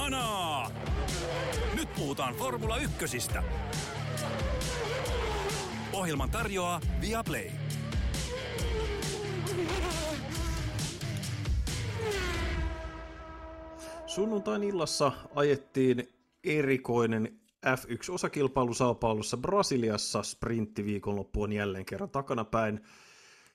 Kanaa! Nyt puhutaan Formula Ykkösistä. Ohjelman tarjoaa Viaplay. Sunnuntain illassa ajettiin erikoinen F1-osakilpailu Sao Paulossa Brasiliassa. Sprinttiviikonloppu on jälleen kerran takanapäin.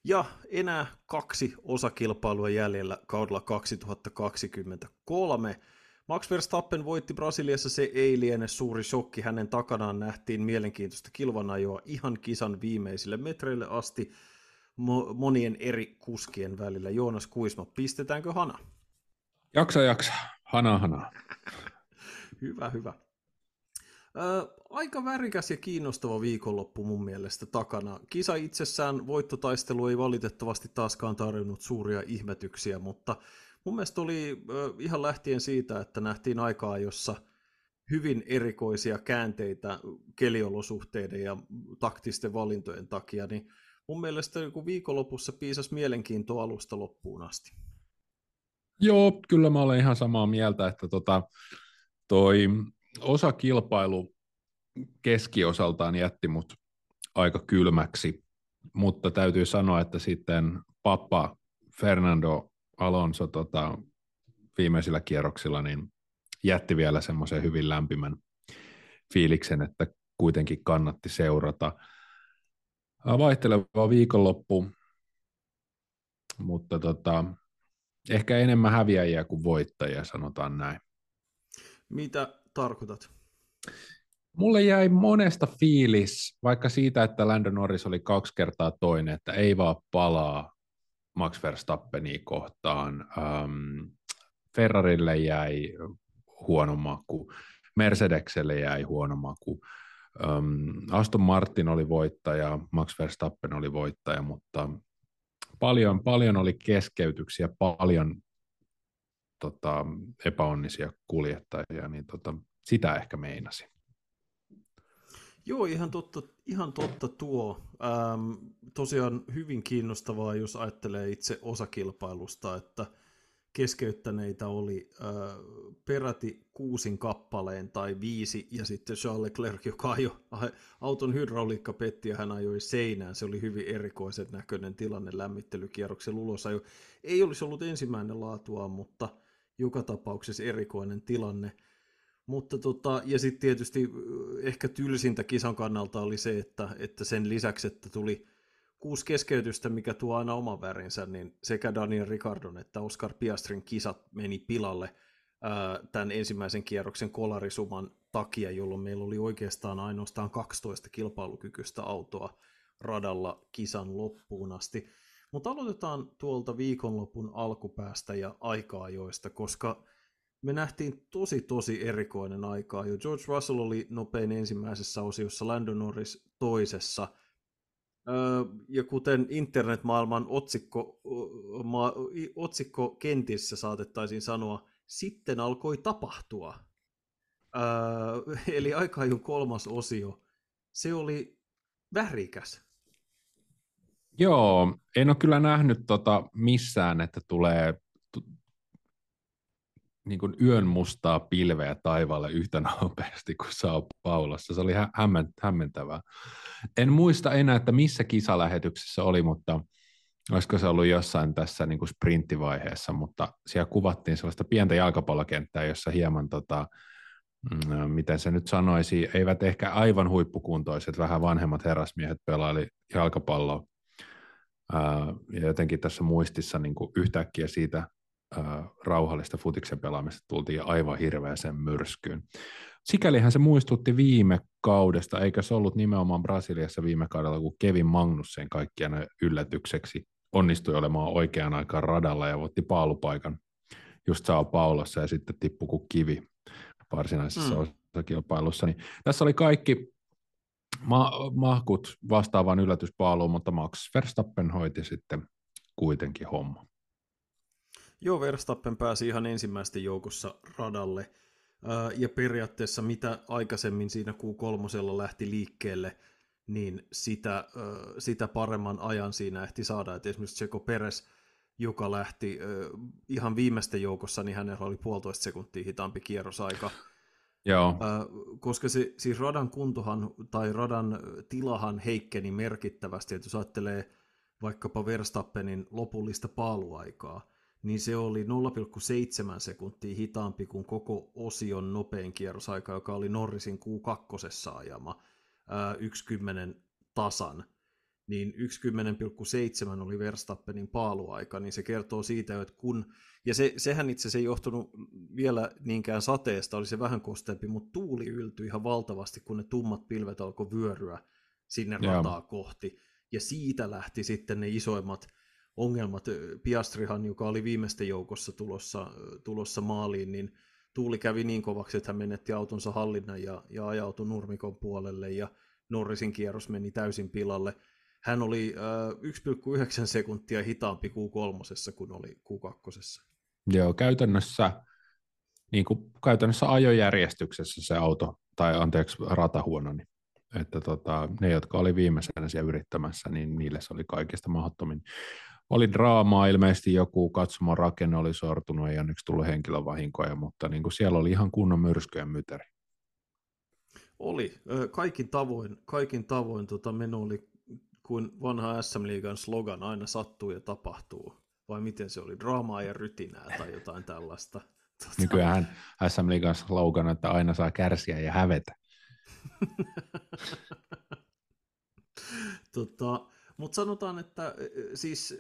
Ja enää kaksi osakilpailua jäljellä kaudella 2023. Max Verstappen voitti Brasiliassa, se ei liene suuri shokki. Hänen takanaan nähtiin mielenkiintoista kilvanajoa ihan kisan viimeisille metreille asti mo- monien eri kuskien välillä. Joonas Kuisma, pistetäänkö hana? Jaksa, jaksa. Hana, hana. hyvä, hyvä. Ö, aika värikäs ja kiinnostava viikonloppu mun mielestä takana. Kisa itsessään voittotaistelu ei valitettavasti taaskaan tarjonnut suuria ihmetyksiä, mutta mun mielestä oli ihan lähtien siitä, että nähtiin aikaa, jossa hyvin erikoisia käänteitä keliolosuhteiden ja taktisten valintojen takia, niin mun mielestä niin viikonlopussa piisasi mielenkiintoa alusta loppuun asti. Joo, kyllä mä olen ihan samaa mieltä, että tota, toi osakilpailu keskiosaltaan jätti mut aika kylmäksi, mutta täytyy sanoa, että sitten pappa Fernando Alonso tota, viimeisillä kierroksilla niin jätti vielä semmoisen hyvin lämpimän fiiliksen, että kuitenkin kannatti seurata. Vaihteleva viikonloppu, mutta tota, ehkä enemmän häviäjiä kuin voittajia, sanotaan näin. Mitä tarkoitat? Mulle jäi monesta fiilis, vaikka siitä, että Lando Norris oli kaksi kertaa toinen, että ei vaan palaa Max Verstappenia kohtaan. Um, Ferrarille jäi huono maku, Mercedekselle jäi huono maku. Um, Aston Martin oli voittaja, Max Verstappen oli voittaja, mutta paljon, paljon oli keskeytyksiä, paljon tota, epäonnisia kuljettajia, niin tota, sitä ehkä meinasin. Joo, ihan totta, ihan totta tuo. Ähm, tosiaan hyvin kiinnostavaa, jos ajattelee itse osakilpailusta, että keskeyttäneitä oli äh, peräti kuusin kappaleen tai viisi, ja sitten Charles Leclerc, joka ajoi auton hydrauliikka petti ja hän ajoi seinään. Se oli hyvin erikoisen näköinen tilanne lämmittelykierroksen ulos. Ei olisi ollut ensimmäinen laatua, mutta joka tapauksessa erikoinen tilanne. Mutta tota, ja sitten tietysti ehkä tylsintä kisan kannalta oli se, että, että sen lisäksi, että tuli kuusi keskeytystä, mikä tuo aina oman värinsä, niin sekä Daniel Ricardon että Oscar Piastrin kisat meni pilalle ää, tämän ensimmäisen kierroksen kolarisuman takia, jolloin meillä oli oikeastaan ainoastaan 12 kilpailukykyistä autoa radalla kisan loppuun asti. Mutta aloitetaan tuolta viikonlopun alkupäästä ja aika-ajoista, koska me nähtiin tosi tosi erikoinen aikaa jo. George Russell oli nopein ensimmäisessä osiossa, Lando Norris toisessa. Ja kuten internetmaailman otsikko, otsikko kentissä saatettaisiin sanoa, sitten alkoi tapahtua. Eli aikaajun kolmas osio. Se oli värikäs. Joo, en ole kyllä nähnyt tota missään, että tulee niin kuin yön mustaa pilveä taivaalle yhtä nopeasti kuin Sao Paulossa. Se oli hä- hämmentävää. En muista enää, että missä kisalähetyksessä oli, mutta olisiko se ollut jossain tässä niin kuin sprinttivaiheessa, mutta siellä kuvattiin sellaista pientä jalkapallokenttää, jossa hieman, tota, mm, miten se nyt sanoisi, eivät ehkä aivan huippukuntoiset, vähän vanhemmat herrasmiehet pelaili jalkapalloa. Ja jotenkin tässä muistissa niin kuin yhtäkkiä siitä rauhallista futiksen pelaamista tultiin aivan hirveäseen myrskyyn. Sikälihän se muistutti viime kaudesta, eikä se ollut nimenomaan Brasiliassa viime kaudella, kun Kevin Magnussen kaikkien yllätykseksi onnistui olemaan oikeaan aikaan radalla ja voitti paalupaikan just Sao Paulossa ja sitten tippui kuin kivi varsinaisessa mm. osakilpailussa. Niin tässä oli kaikki ma- mahkut vastaavan yllätyspaaluun, mutta Max Verstappen hoiti sitten kuitenkin homma. Joo, Verstappen pääsi ihan ensimmäisten joukossa radalle. Ja periaatteessa mitä aikaisemmin siinä Q3 lähti liikkeelle, niin sitä, sitä paremman ajan siinä ehti saada. Et esimerkiksi Checo Perez joka lähti äh, ihan viimeisten joukossa, niin hänellä oli puolitoista sekuntia hitaampi kierrosaika. Joo. Koska se, siis radan kuntohan tai radan tilahan heikkeni merkittävästi, että jos ajattelee vaikkapa Verstappenin lopullista paaluaikaa, niin se oli 0,7 sekuntia hitaampi kuin koko osion nopein kierrosaika, joka oli Norrisin Q2 ajama ää, 1.10 tasan. Niin 1.10,7 oli Verstappenin paaluaika, niin se kertoo siitä, että kun, ja se, sehän itse asiassa ei johtunut vielä niinkään sateesta, oli se vähän kosteempi, mutta tuuli yltyi ihan valtavasti, kun ne tummat pilvet alkoi vyöryä sinne rataa kohti, ja siitä lähti sitten ne isoimmat ongelmat. Piastrihan, joka oli viimeisten joukossa tulossa, tulossa maaliin, niin tuuli kävi niin kovaksi, että hän menetti autonsa hallinnan ja, ja ajautui nurmikon puolelle ja Norrisin kierros meni täysin pilalle. Hän oli äh, 1,9 sekuntia hitaampi Q3 kuin oli Q2. Joo, käytännössä, niin kuin, käytännössä ajojärjestyksessä se auto, tai anteeksi, ratahuono, niin että tota, ne, jotka oli viimeisenä siellä yrittämässä, niin niille se oli kaikista mahdottomin oli draamaa, ilmeisesti joku katsomon rakenne oli sortunut, ei onneksi tullut henkilövahinkoja, mutta niin kuin siellä oli ihan kunnon myrskyjen myteri. Oli. Kaikin tavoin, kaikin tavoin tota meno oli kuin vanha SM-liigan slogan, aina sattuu ja tapahtuu. Vai miten se oli, draamaa ja rytinää tai jotain tällaista. Tota... Nykyään SM-liigan slogan, että aina saa kärsiä ja hävetä. tota, mutta sanotaan, että siis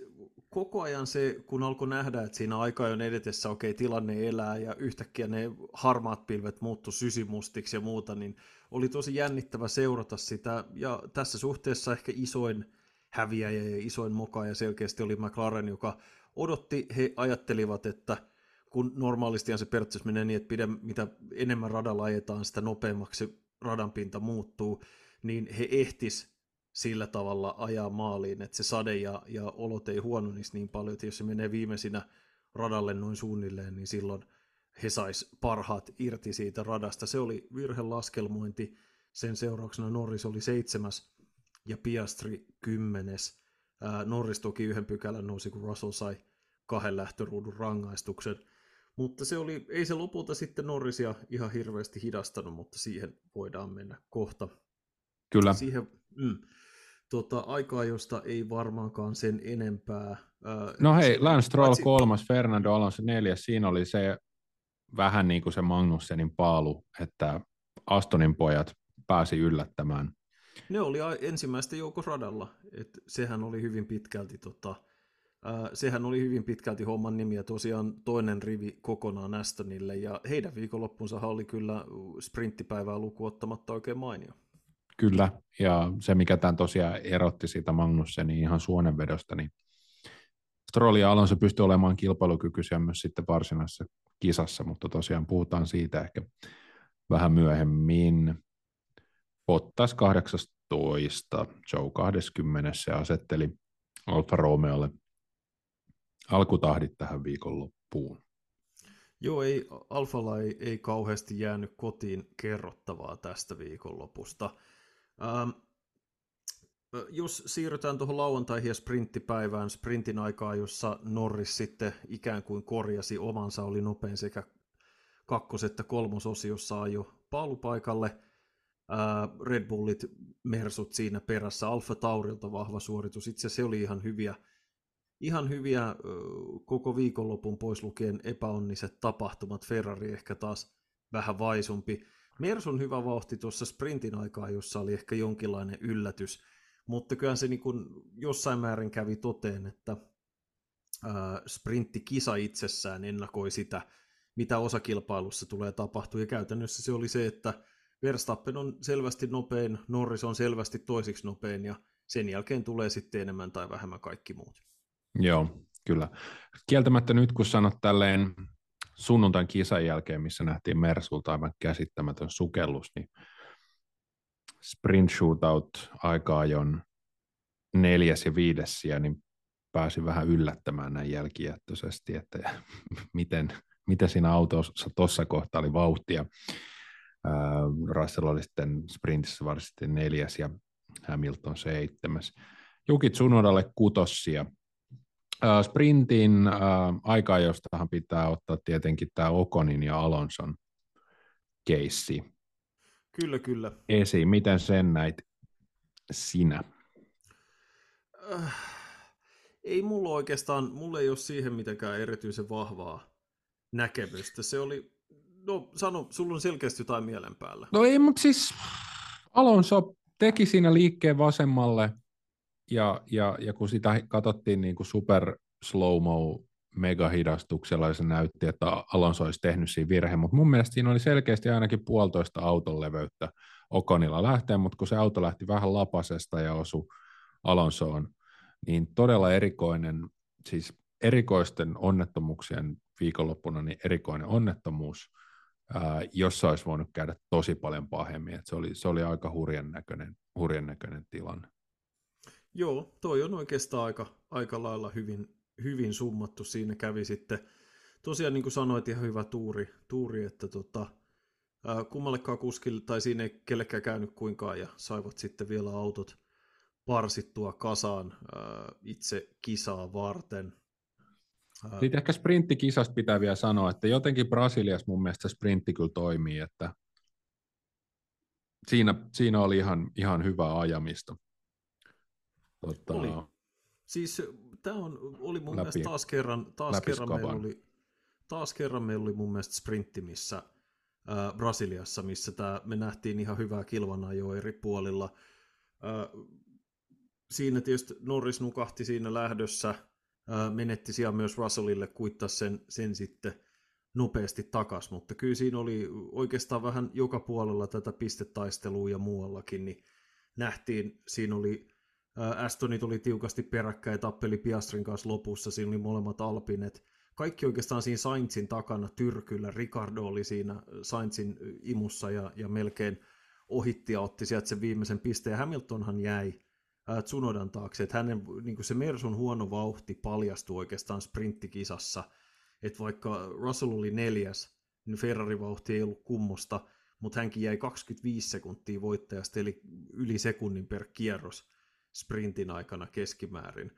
koko ajan se, kun alkoi nähdä, että siinä aika on edetessä, okei, okay, tilanne elää ja yhtäkkiä ne harmaat pilvet muuttu sysimustiksi ja muuta, niin oli tosi jännittävä seurata sitä. Ja tässä suhteessa ehkä isoin häviäjä ja isoin moka ja selkeästi oli McLaren, joka odotti, he ajattelivat, että kun normaalisti se periaatteessa menee niin, että pidä, mitä enemmän radalla ajetaan, sitä nopeammaksi radan pinta muuttuu, niin he ehtis sillä tavalla ajaa maaliin, että se sade ja, ja olot ei huononisi niin paljon, että jos se menee viimeisinä radalle noin suunnilleen, niin silloin he sais parhaat irti siitä radasta. Se oli virhelaskelmointi, sen seurauksena Norris oli seitsemäs ja Piastri kymmenes. Norris toki yhden pykälän nousi, kun Russell sai kahden lähtöruudun rangaistuksen. Mutta se oli, ei se lopulta sitten Norrisia ihan hirveästi hidastanut, mutta siihen voidaan mennä kohta. Kyllä. Siihen, mm, tota, aikaa, josta ei varmaankaan sen enempää. no hei, Lance Stroll paitsi... kolmas, Fernando Alonso neljäs, siinä oli se vähän niin kuin se Magnussenin paalu, että Astonin pojat pääsi yllättämään. Ne oli ensimmäistä joukossa radalla, että sehän oli hyvin pitkälti tota, sehän oli hyvin pitkälti homman nimi ja tosiaan toinen rivi kokonaan Astonille ja heidän viikonloppunsa oli kyllä sprinttipäivää lukuottamatta oikein mainio. Kyllä, ja se mikä tämän tosiaan erotti siitä Magnussenin ihan suonenvedosta, niin Stroll ja Alonso pystyi olemaan kilpailukykyisiä myös sitten varsinaisessa kisassa, mutta tosiaan puhutaan siitä ehkä vähän myöhemmin. Bottas 18, Joe 20 se asetteli Alfa Romeolle alkutahdit tähän viikonloppuun. Joo, ei, Alfalla ei, ei kauheasti jäänyt kotiin kerrottavaa tästä viikonlopusta. Ähm, jos siirrytään tuohon lauantaihin ja sprinttipäivään, sprintin aikaa, jossa Norris sitten ikään kuin korjasi omansa, oli nopein sekä kakkos- että kolmososiossa ajo paalupaikalle. Red Bullit, Mersut siinä perässä, Alfa Taurilta vahva suoritus. Itse se oli ihan hyviä, ihan hyviä koko viikonlopun pois lukien epäonniset tapahtumat. Ferrari ehkä taas vähän vaisumpi. Mersun hyvä vauhti tuossa sprintin aikaa, jossa oli ehkä jonkinlainen yllätys, mutta kyllä se niin kuin jossain määrin kävi toteen, että sprinttikisa itsessään ennakoi sitä, mitä osakilpailussa tulee tapahtua, ja käytännössä se oli se, että Verstappen on selvästi nopein, Norris on selvästi toisiksi nopein, ja sen jälkeen tulee sitten enemmän tai vähemmän kaikki muut. Joo, kyllä. Kieltämättä nyt, kun sanot tälleen sunnuntain kisan jälkeen, missä nähtiin Mersulta aivan käsittämätön sukellus, niin sprint shootout aika ajon neljäs ja viides sija, niin pääsi vähän yllättämään näin jälkijättöisesti, että miten, miten siinä autossa tuossa kohtaa oli vauhtia. Russell oli sitten sprintissä varsinaisesti neljäs ja Hamilton seitsemäs. Juki Tsunodalle kutossia sprintin aikaa, jostahan pitää ottaa tietenkin tämä Okonin ja Alonson keissi. Kyllä, kyllä. Esiin. Miten sen näit sinä? Äh, ei mulla oikeastaan, mulla ei ole siihen mitenkään erityisen vahvaa näkemystä. Se oli, no sano, sulla on selkeästi jotain mielen päällä. No ei, mutta siis Alonso teki siinä liikkeen vasemmalle, ja, ja, ja kun sitä katsottiin niin kuin super slow-mo megahidastuksella, ja se näytti, että Alonso olisi tehnyt siinä virheen, mutta mun mielestä siinä oli selkeästi ainakin puolitoista auton leveyttä Okonilla lähteen, mutta kun se auto lähti vähän lapasesta ja osui Alonsoon, niin todella erikoinen, siis erikoisten onnettomuuksien viikonloppuna niin erikoinen onnettomuus, jossa olisi voinut käydä tosi paljon pahemmin. Se, oli, se oli aika hurjan näköinen, hurjan näköinen tilanne. Joo, toi on oikeastaan aika, aika lailla hyvin, hyvin summattu. Siinä kävi sitten, tosiaan niin kuin sanoit, ihan hyvä tuuri, tuuri että tota, ää, kummallekaan kuskille, tai siinä ei kellekään käynyt kuinkaan, ja saivat sitten vielä autot parsittua kasaan ää, itse kisaa varten. Sitten ehkä sprinttikisasta pitää vielä sanoa, että jotenkin Brasiliassa mun mielestä sprintti kyllä toimii, että siinä, siinä oli ihan, ihan hyvä ajamista. Tota, oli. Siis tämä on, oli mun läpi, mielestä taas kerran, taas kerran, meillä oli, taas kerran meillä oli mun mielestä sprintti, missä ää, Brasiliassa, missä tää, me nähtiin ihan hyvää kilvana jo eri puolilla. Ää, siinä tietysti Norris nukahti siinä lähdössä, ää, menetti siellä myös Russellille, kuittaa sen, sen sitten nopeasti takas, mutta kyllä siinä oli oikeastaan vähän joka puolella tätä pistetaistelua ja muuallakin, niin nähtiin, siinä oli Astoni tuli tiukasti peräkkäin ja tappeli Piastrin kanssa lopussa, siinä oli molemmat Alpinet. Kaikki oikeastaan siinä Sainzin takana tyrkyllä, Ricardo oli siinä Sainzin imussa ja, ja melkein ohitti ja otti sieltä sen viimeisen pisteen, Hamiltonhan jäi Tsunodan taakse, että hänen niin se Mersun huono vauhti paljastui oikeastaan sprinttikisassa, että vaikka Russell oli neljäs, niin Ferrari-vauhti ei ollut kummosta, mutta hänkin jäi 25 sekuntia voittajasta, eli yli sekunnin per kierros sprintin aikana keskimäärin.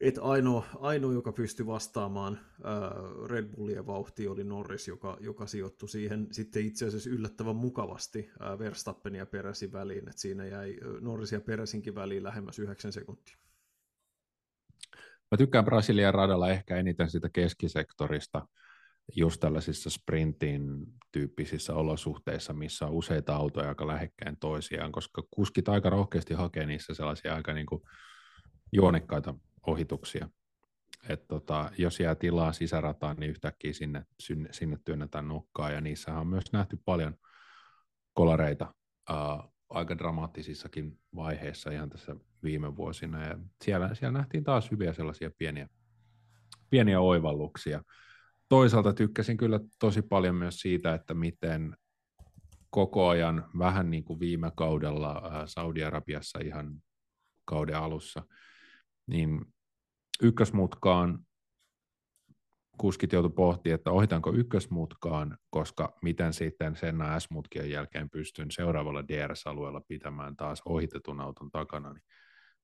Et ainoa, ainoa, joka pystyi vastaamaan ää, Red Bullien vauhtiin, oli Norris, joka, joka sijoittui siihen sitten itse asiassa yllättävän mukavasti ää, Verstappen ja Peresin väliin. Et siinä jäi Norris ja Peresinkin väliin lähemmäs 9 sekuntia. Mä tykkään Brasilian radalla ehkä eniten sitä keskisektorista, just tällaisissa sprintin tyyppisissä olosuhteissa, missä on useita autoja aika lähekkäin toisiaan, koska kuskit aika rohkeasti hakee niissä sellaisia aika niin kuin juonikkaita ohituksia. Et tota, jos jää tilaa sisärataan, niin yhtäkkiä sinne, sinne, sinne työnnetään nokkaa, ja niissä on myös nähty paljon kolareita ää, aika dramaattisissakin vaiheissa ihan tässä viime vuosina, ja siellä, siellä nähtiin taas hyviä sellaisia pieniä, pieniä oivalluksia, toisaalta tykkäsin kyllä tosi paljon myös siitä, että miten koko ajan, vähän niin kuin viime kaudella äh, Saudi-Arabiassa ihan kauden alussa, niin ykkösmutkaan kuskit joutui pohtimaan, että ohitanko ykkösmutkaan, koska miten sitten sen S-mutkien jälkeen pystyn seuraavalla DRS-alueella pitämään taas ohitetun auton takana, niin,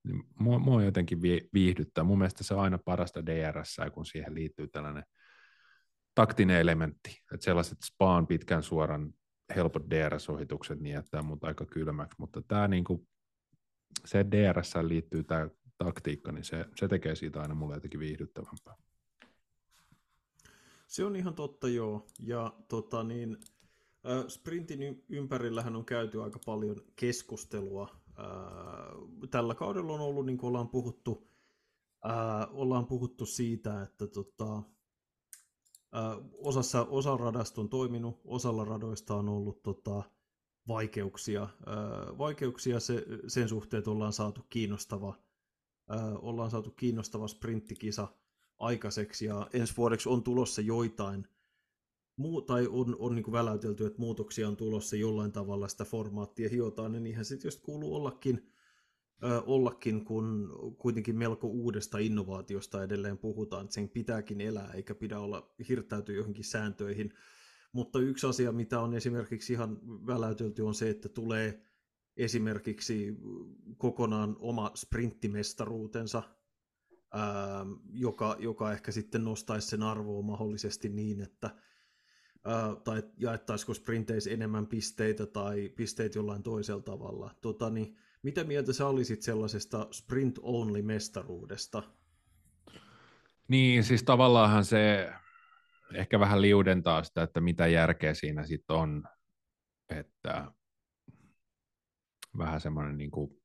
niin mua, mua jotenkin viihdyttää. Mun mielestä se on aina parasta DRS, kun siihen liittyy tällainen taktinen elementti, että sellaiset spaan pitkän suoran helpot DRS-ohitukset niin jättää mut aika kylmäksi, mutta tämä niinku, se DRS liittyy tämä taktiikka, niin se, se tekee siitä aina mulle jotenkin viihdyttävämpää. Se on ihan totta, joo. Ja tota, niin, äh, sprintin ympärillähän on käyty aika paljon keskustelua. Äh, tällä kaudella on ollut, niin kuin ollaan puhuttu, äh, ollaan puhuttu siitä, että tota, osassa, osa radasta on toiminut, osalla radoista on ollut tota, vaikeuksia, vaikeuksia se, sen suhteen, että ollaan saatu kiinnostava, ollaan saatu kiinnostava sprinttikisa aikaiseksi ja ensi vuodeksi on tulossa joitain muu, tai on, on niin väläytelty, että muutoksia on tulossa jollain tavalla sitä formaattia hiotaan, niin niinhän sitten just kuuluu ollakin ollakin, kun kuitenkin melko uudesta innovaatiosta edelleen puhutaan, että sen pitääkin elää, eikä pidä olla hirttäytyä johonkin sääntöihin. Mutta yksi asia, mitä on esimerkiksi ihan väläytelty, on se, että tulee esimerkiksi kokonaan oma sprinttimestaruutensa joka, joka ehkä sitten nostaisi sen arvoa mahdollisesti niin, että tai jaettaisiko sprinteissä enemmän pisteitä tai pisteitä jollain toisella tavalla. Tota, niin, mitä mieltä sä olisit sellaisesta sprint-only-mestaruudesta? Niin, siis tavallaanhan se ehkä vähän liudentaa sitä, että mitä järkeä siinä sitten on, että vähän semmoinen niin kuin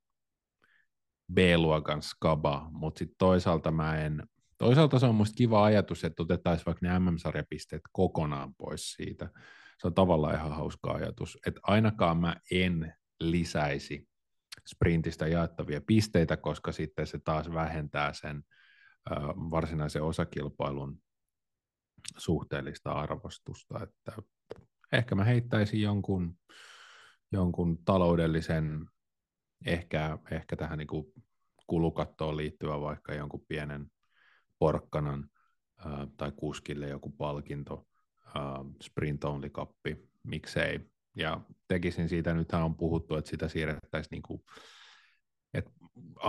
B-luokan skaba, mutta sitten toisaalta mä en, toisaalta se on musta kiva ajatus, että otettaisiin vaikka ne MM-sarjapisteet kokonaan pois siitä. Se on tavallaan ihan hauska ajatus, että ainakaan mä en lisäisi sprintistä jaettavia pisteitä, koska sitten se taas vähentää sen varsinaisen osakilpailun suhteellista arvostusta, että ehkä mä heittäisin jonkun, jonkun taloudellisen, ehkä, ehkä tähän niin kuin kulukattoon liittyvä vaikka jonkun pienen porkkanan tai kuskille joku palkinto, sprint only kappi, miksei. Ja tekisin siitä, nythän on puhuttu, että sitä siirrettäisiin niin kuin, että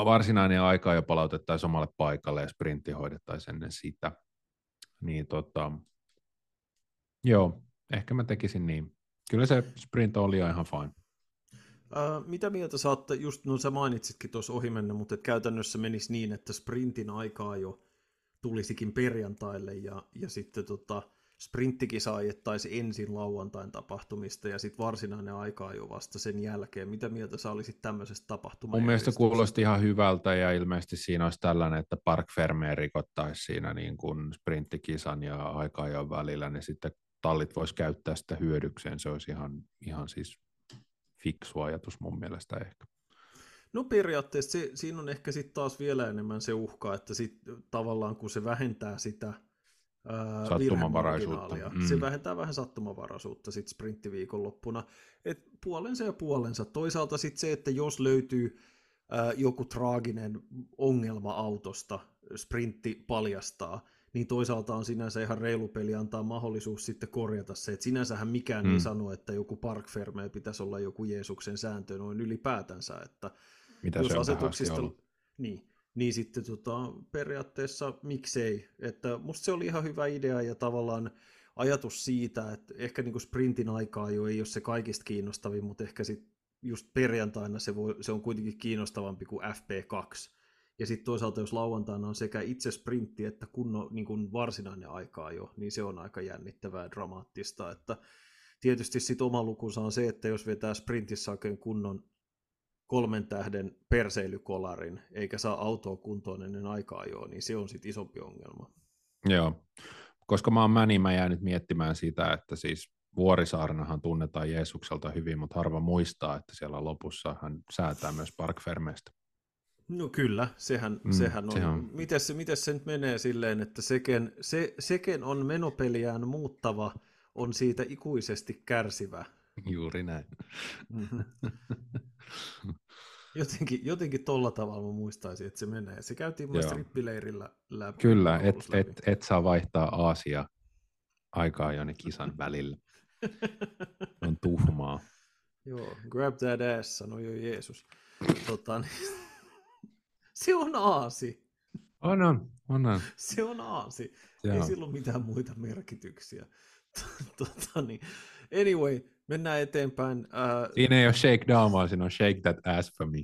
varsinainen aika jo palautettaisiin omalle paikalle ja sprintti hoidettaisiin ennen sitä. Niin tota, joo, ehkä mä tekisin niin. Kyllä se sprint oli ihan fine. Uh, mitä mieltä saatte, just no sä mainitsitkin tuossa ohimenne, mutta käytännössä menisi niin, että sprintin aikaa jo tulisikin perjantaille ja, ja sitten tota, sprinttikisa ajettaisiin ensin lauantain tapahtumista ja sitten varsinainen aika jo vasta sen jälkeen. Mitä mieltä sä olisit tämmöisestä tapahtumasta? Mun mielestä kuulosti ihan hyvältä ja ilmeisesti siinä olisi tällainen, että Park Ferme rikottaisi siinä niin kuin sprinttikisan ja aika välillä, niin sitten tallit vois käyttää sitä hyödykseen. Se olisi ihan, ihan siis fiksu ajatus mun mielestä ehkä. No periaatteessa se, siinä on ehkä sitten taas vielä enemmän se uhka, että sit, tavallaan kun se vähentää sitä sattumanvaraisuutta. Mm. Se vähentää vähän sattumanvaraisuutta sitten sprinttiviikonloppuna. Et puolensa ja puolensa. Toisaalta sitten se, että jos löytyy ää, joku traaginen ongelma autosta, sprintti paljastaa, niin toisaalta on sinänsä ihan reilu peli antaa mahdollisuus sitten korjata se, että sinänsähän mikään mm. ei sano, että joku Park Ferme pitäisi olla joku Jeesuksen sääntö noin ylipäätänsä, että Mitä jos se asetuksista, niin, niin sitten tota, periaatteessa miksei. Että musta se oli ihan hyvä idea ja tavallaan ajatus siitä, että ehkä niin kuin sprintin aikaa jo ei ole se kaikista kiinnostavin, mutta ehkä sitten just perjantaina se, voi, se on kuitenkin kiinnostavampi kuin FP2. Ja sitten toisaalta, jos lauantaina on sekä itse sprintti että kunno, niin kuin varsinainen aikaa jo, niin se on aika jännittävää ja dramaattista. Että tietysti sitten oma lukunsa on se, että jos vetää sprintissä oikein kunnon kolmen tähden perseilykolarin, eikä saa autoa kuntoon ennen aikaa jo, niin se on sitten isompi ongelma. Joo, koska mä oon mä, niin mä jään nyt miettimään sitä, että siis Vuorisaarnahan tunnetaan Jeesukselta hyvin, mutta harva muistaa, että siellä lopussa hän säätää myös Park Fermestä. No kyllä, sehän, mm, sehän on. Se on. Miten, se, miten se nyt menee silleen, että seken, se, seken on menopeliään muuttava, on siitä ikuisesti kärsivä. Juuri näin. Mm-hmm. jotenkin, jotenkin tolla tavalla mä muistaisin, että se menee. Se käytiin mun strippileirillä läpi. Kyllä, et, läpi. et, et saa vaihtaa Aasia aikaa jonne kisan välillä. on tuhmaa. Joo, grab that ass, sanoi jo Jeesus. tota, niin, se on aasi. On, on, on, on. Se on aasi. Joo. Ei sillä ole mitään muita merkityksiä. tota, niin. Anyway, Mennään eteenpäin. Uh... Siinä ei ole shake down, vaan siinä on shake that ass for me.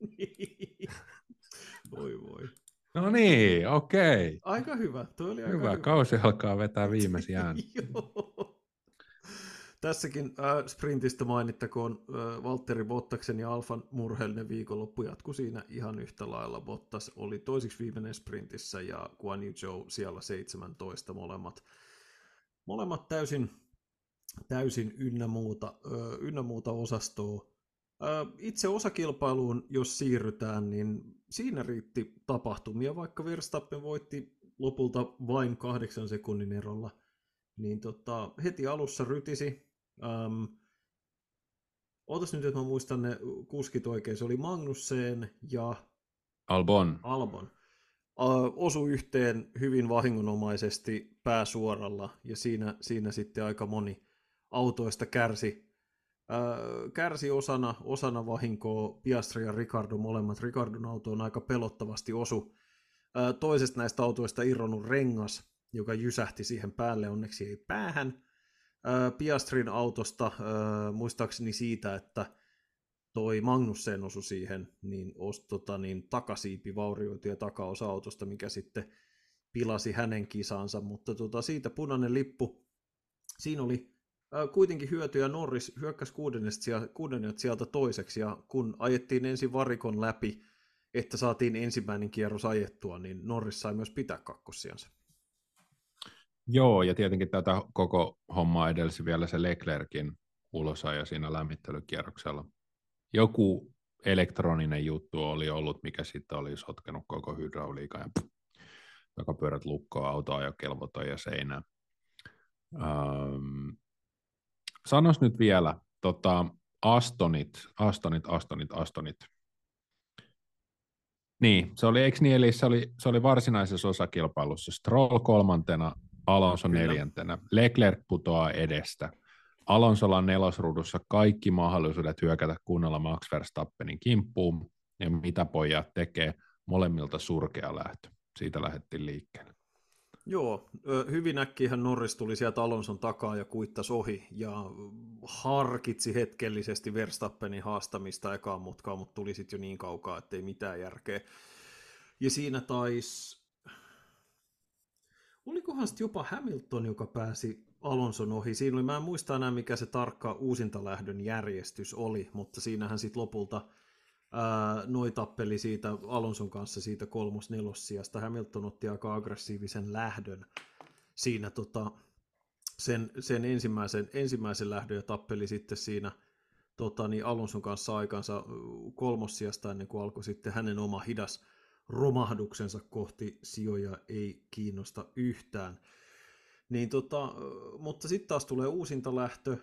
voi voi. No niin, okei. Okay. Aika hyvä. Toi oli aika hyvä. hyvä. Kausi alkaa vetää viimeisiä ään. Tässäkin äh, sprintistä mainittakoon äh, Valtteri Bottaksen ja Alfan murheellinen viikonloppu jatkui siinä ihan yhtä lailla. Bottas oli toisiksi viimeinen sprintissä ja Guan Yu Zhou siellä 17 molemmat. Molemmat täysin täysin ynnä muuta, ynnä muuta osastoa. Itse osakilpailuun, jos siirrytään, niin siinä riitti tapahtumia, vaikka Verstappen voitti lopulta vain kahdeksan sekunnin erolla, niin tota, heti alussa rytisi. Ähm, Ootas nyt, että mä muistan ne kuskit oikein. Se oli Magnussen ja Albon. Albon. osu yhteen hyvin vahingonomaisesti pääsuoralla, ja siinä, siinä sitten aika moni autoista kärsi, äh, kärsi osana, osana vahinkoa Piastri ja Ricardo molemmat. Ricardon auto on aika pelottavasti osu, toisesta näistä autoista irronnut rengas, joka jysähti siihen päälle, onneksi ei päähän. Piastrin autosta, muistaakseni siitä, että toi Magnussen osui siihen, niin, os, tota, niin takasiipi vaurioitui ja takaosa autosta, mikä sitten pilasi hänen kisansa, mutta tota, siitä punainen lippu, siinä oli äh, kuitenkin hyötyä, Norris hyökkäsi kuudennet sieltä toiseksi, ja kun ajettiin ensin varikon läpi, että saatiin ensimmäinen kierros ajettua, niin Norris sai myös pitää kakkossiansa. Joo, ja tietenkin tätä koko hommaa edelsi vielä se Leclerkin ulosajo siinä lämmittelykierroksella. Joku elektroninen juttu oli ollut, mikä sitten oli sotkenut koko hydrauliikan ja takapyörät lukkoa, auto ajo kelvoton ja seinään. Ähm, sanos nyt vielä, tota, Astonit, Astonit, Astonit, Astonit. Niin, se oli, eikö niin, eli se oli, se oli varsinaisessa osakilpailussa Stroll kolmantena, Alonso Kyllä. neljäntenä, Leclerc putoaa edestä. Alonsolla on nelosruudussa kaikki mahdollisuudet hyökätä kunnolla Max Verstappenin kimppuun, ja mitä pojat tekee, molemmilta surkea lähtö. Siitä lähdettiin liikkeelle. Joo, hyvin äkkiähän Norris tuli sieltä Alonson takaa ja kuittasi ohi ja harkitsi hetkellisesti Verstappenin haastamista ekaan mutkaan, mutta tuli sitten jo niin kaukaa, että ei mitään järkeä. Ja siinä taisi, olikohan sitten jopa Hamilton, joka pääsi Alonson ohi. Siinä oli, mä en muista enää mikä se tarkka uusintalähdön järjestys oli, mutta siinähän sitten lopulta noi tappeli siitä Alonson kanssa siitä kolmos nelossijasta. Hamilton otti aika aggressiivisen lähdön siinä tota, sen, sen ensimmäisen, ensimmäisen lähdön ja tappeli sitten siinä tota, niin Alonson kanssa aikansa kolmossijasta ennen kuin alkoi sitten hänen oma hidas romahduksensa kohti sijoja ei kiinnosta yhtään. Niin tota, mutta sitten taas tulee uusinta lähtö,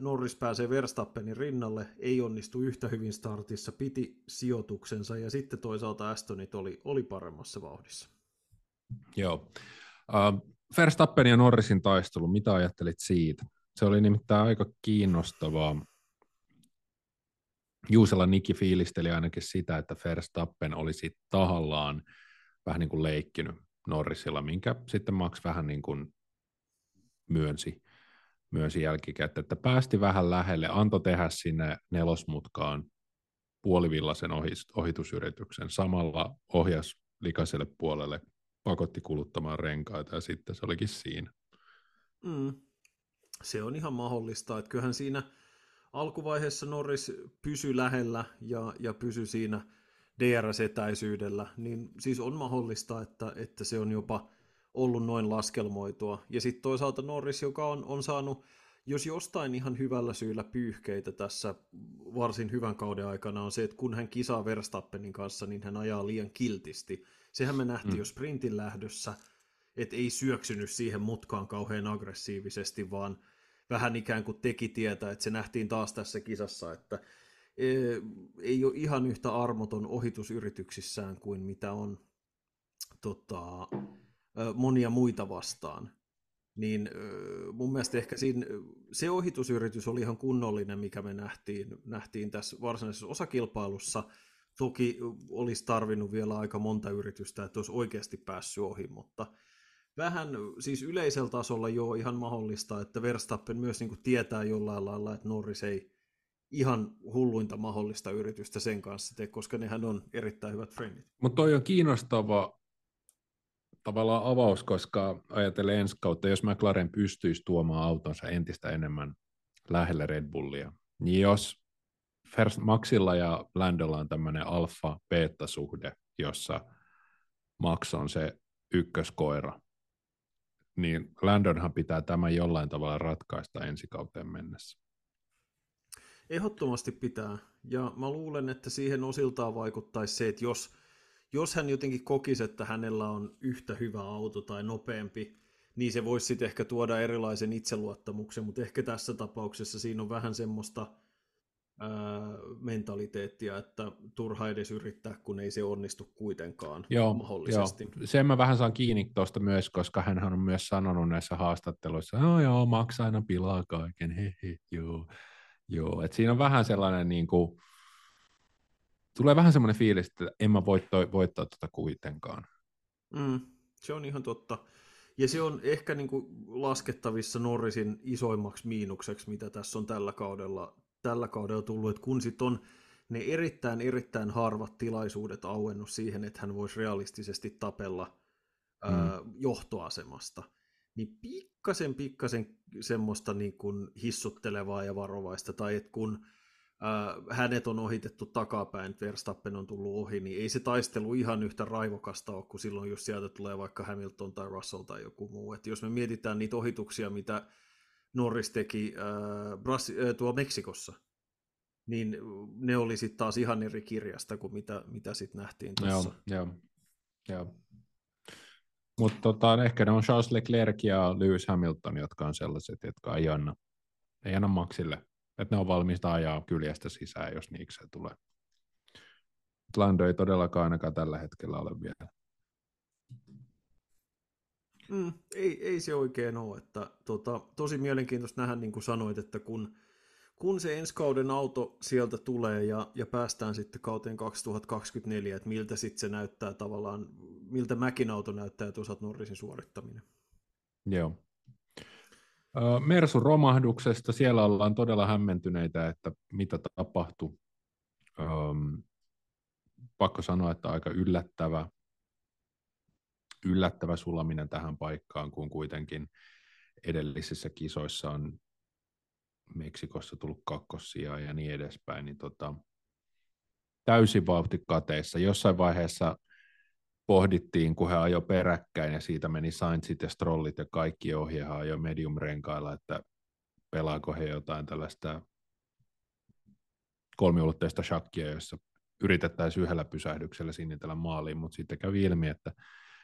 Norris pääsee Verstappenin rinnalle, ei onnistu yhtä hyvin startissa, piti sijoituksensa ja sitten toisaalta Astonit oli, oli paremmassa vauhdissa. Joo. Uh, Verstappen ja Norrisin taistelu, mitä ajattelit siitä? Se oli nimittäin aika kiinnostavaa. Juusella Niki fiilisteli ainakin sitä, että Verstappen olisi tahallaan vähän niin kuin leikkinyt Norrisilla, minkä sitten Max vähän niin kuin myönsi, myönsi jälkikäteen, että päästi vähän lähelle, antoi tehdä sinne nelosmutkaan puolivillaisen ohitusyrityksen, samalla ohjas likaiselle puolelle, pakotti kuluttamaan renkaita ja sitten se olikin siinä. Mm. Se on ihan mahdollista, että kyllähän siinä alkuvaiheessa Norris pysyi lähellä ja, ja pysyi siinä DRS-etäisyydellä, niin siis on mahdollista, että, että se on jopa ollut noin laskelmoitua. Ja sitten toisaalta Norris, joka on, on saanut, jos jostain ihan hyvällä syyllä pyyhkeitä tässä varsin hyvän kauden aikana, on se, että kun hän kisaa Verstappenin kanssa, niin hän ajaa liian kiltisti. Sehän me nähtiin mm. jo sprintin lähdössä, että ei syöksynyt siihen mutkaan kauhean aggressiivisesti, vaan vähän ikään kuin teki tietää, että se nähtiin taas tässä kisassa, että e, ei ole ihan yhtä armoton ohitusyrityksissään kuin mitä on tota, monia muita vastaan. Niin mun mielestä ehkä siinä, se ohitusyritys oli ihan kunnollinen, mikä me nähtiin, nähtiin tässä varsinaisessa osakilpailussa. Toki olisi tarvinnut vielä aika monta yritystä, että olisi oikeasti päässyt ohi, mutta vähän siis yleisellä tasolla jo ihan mahdollista, että Verstappen myös niin tietää jollain lailla, että Norris ei ihan hulluinta mahdollista yritystä sen kanssa tee, koska nehän on erittäin hyvät frendit. Mutta toi on kiinnostava tavallaan avaus, koska ajatellen ensi kautta, jos McLaren pystyisi tuomaan autonsa entistä enemmän lähelle Red Bullia, niin jos First Maxilla ja Landolla on tämmöinen alfa-beta-suhde, jossa Max on se ykköskoira, niin Landonhan pitää tämän jollain tavalla ratkaista ensi kauteen mennessä. Ehdottomasti pitää, ja mä luulen, että siihen osiltaan vaikuttaisi se, että jos – jos hän jotenkin kokisi, että hänellä on yhtä hyvä auto tai nopeampi, niin se voisi sitten ehkä tuoda erilaisen itseluottamuksen, mutta ehkä tässä tapauksessa siinä on vähän semmoista ää, mentaliteettia, että turha edes yrittää, kun ei se onnistu kuitenkaan joo, mahdollisesti. Joo. Sen mä vähän saan kiinni tuosta myös, koska hän on myös sanonut näissä haastatteluissa, no joo, maksa aina pilaa kaiken, hehe, joo. joo. Et siinä on vähän sellainen niin kuin, tulee vähän semmoinen fiilis, että en mä voi toi, voittaa tuota kuitenkaan. Mm, se on ihan totta. Ja se on ehkä niin kuin laskettavissa Norrisin isoimmaksi miinukseksi, mitä tässä on tällä kaudella, tällä kaudella tullut, että kun sitten on ne erittäin, erittäin harvat tilaisuudet auennut siihen, että hän voisi realistisesti tapella mm. ää, johtoasemasta, niin pikkasen, pikkasen semmoista niin kuin hissuttelevaa ja varovaista, tai että kun äh, hänet on ohitettu takapäin, Verstappen on tullut ohi, niin ei se taistelu ihan yhtä raivokasta ole kuin silloin, jos sieltä tulee vaikka Hamilton tai Russell tai joku muu. Et jos me mietitään niitä ohituksia, mitä Norris teki äh, Brasi- äh, tuolla Meksikossa, niin ne oli sitten taas ihan eri kirjasta kuin mitä, mitä sitten nähtiin tuossa. Joo, joo, joo. Mutta tota, ehkä ne on Charles Leclerc ja Lewis Hamilton, jotka on sellaiset, jotka ei anna, ei anna maksille että ne on valmista ajaa kyljestä sisään, jos niikseen tulee. Lando ei todellakaan ainakaan tällä hetkellä ole vielä. Mm, ei, ei se oikein ole. Että, tota, tosi mielenkiintoista nähdä, niin kuin sanoit, että kun, kun se ensi kauden auto sieltä tulee ja, ja päästään sitten kauteen 2024, että miltä sitten se näyttää tavallaan, miltä Mäkin auto näyttää, että osat Norrisin suorittaminen. Joo. Mersun romahduksesta, siellä ollaan todella hämmentyneitä, että mitä tapahtui. Pakko sanoa, että aika yllättävä, yllättävä sulaminen tähän paikkaan, kun kuitenkin edellisissä kisoissa on Meksikossa tullut kakkosia ja niin edespäin, niin tota, täysin vauhti kateissa. Jossain vaiheessa pohdittiin, kun he ajoi peräkkäin ja siitä meni Sainzit ja Strollit ja kaikki ohjehan ajoi medium-renkailla, että pelaako he jotain tällaista kolmiulotteista shakkia, jossa yritettäisiin yhdellä pysähdyksellä sinnitellä maaliin, mutta sitten kävi ilmi, että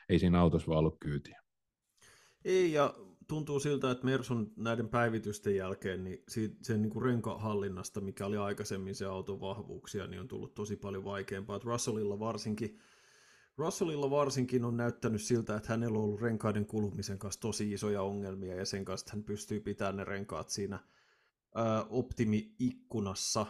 ei siinä autossa vaan ollut kyytiä. Ei, ja tuntuu siltä, että Mersun näiden päivitysten jälkeen niin sen niin kuin renkahallinnasta, mikä oli aikaisemmin se auton vahvuuksia, niin on tullut tosi paljon vaikeampaa. Että Russellilla varsinkin Russellilla varsinkin on näyttänyt siltä, että hänellä on ollut renkaiden kulumisen kanssa tosi isoja ongelmia ja sen kanssa hän pystyy pitämään ne renkaat siinä optimi-ikkunassa.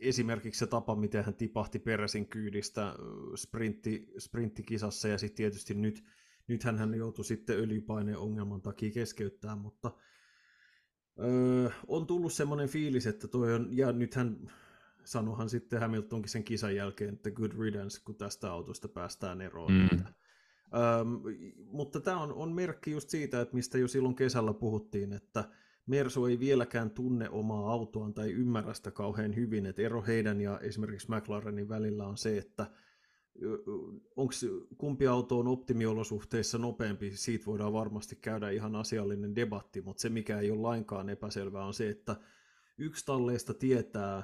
esimerkiksi se tapa, miten hän tipahti Peresin kyydistä sprintti, sprinttikisassa ja sitten tietysti nyt, nythän hän joutui sitten öljypaineen ongelman takia keskeyttämään, mutta on tullut semmoinen fiilis, että toi on, ja nythän sanohan sitten Hamiltonkin sen kisan jälkeen, että good riddance, kun tästä autosta päästään eroon. Mm. Että, ähm, mutta tämä on, on merkki just siitä, että mistä jo silloin kesällä puhuttiin, että Mersu ei vieläkään tunne omaa autoaan tai ymmärrä sitä kauhean hyvin, että ero heidän ja esimerkiksi McLarenin välillä on se, että onko kumpi auto on optimiolosuhteissa nopeampi, siitä voidaan varmasti käydä ihan asiallinen debatti, mutta se mikä ei ole lainkaan epäselvää on se, että yksi talleista tietää,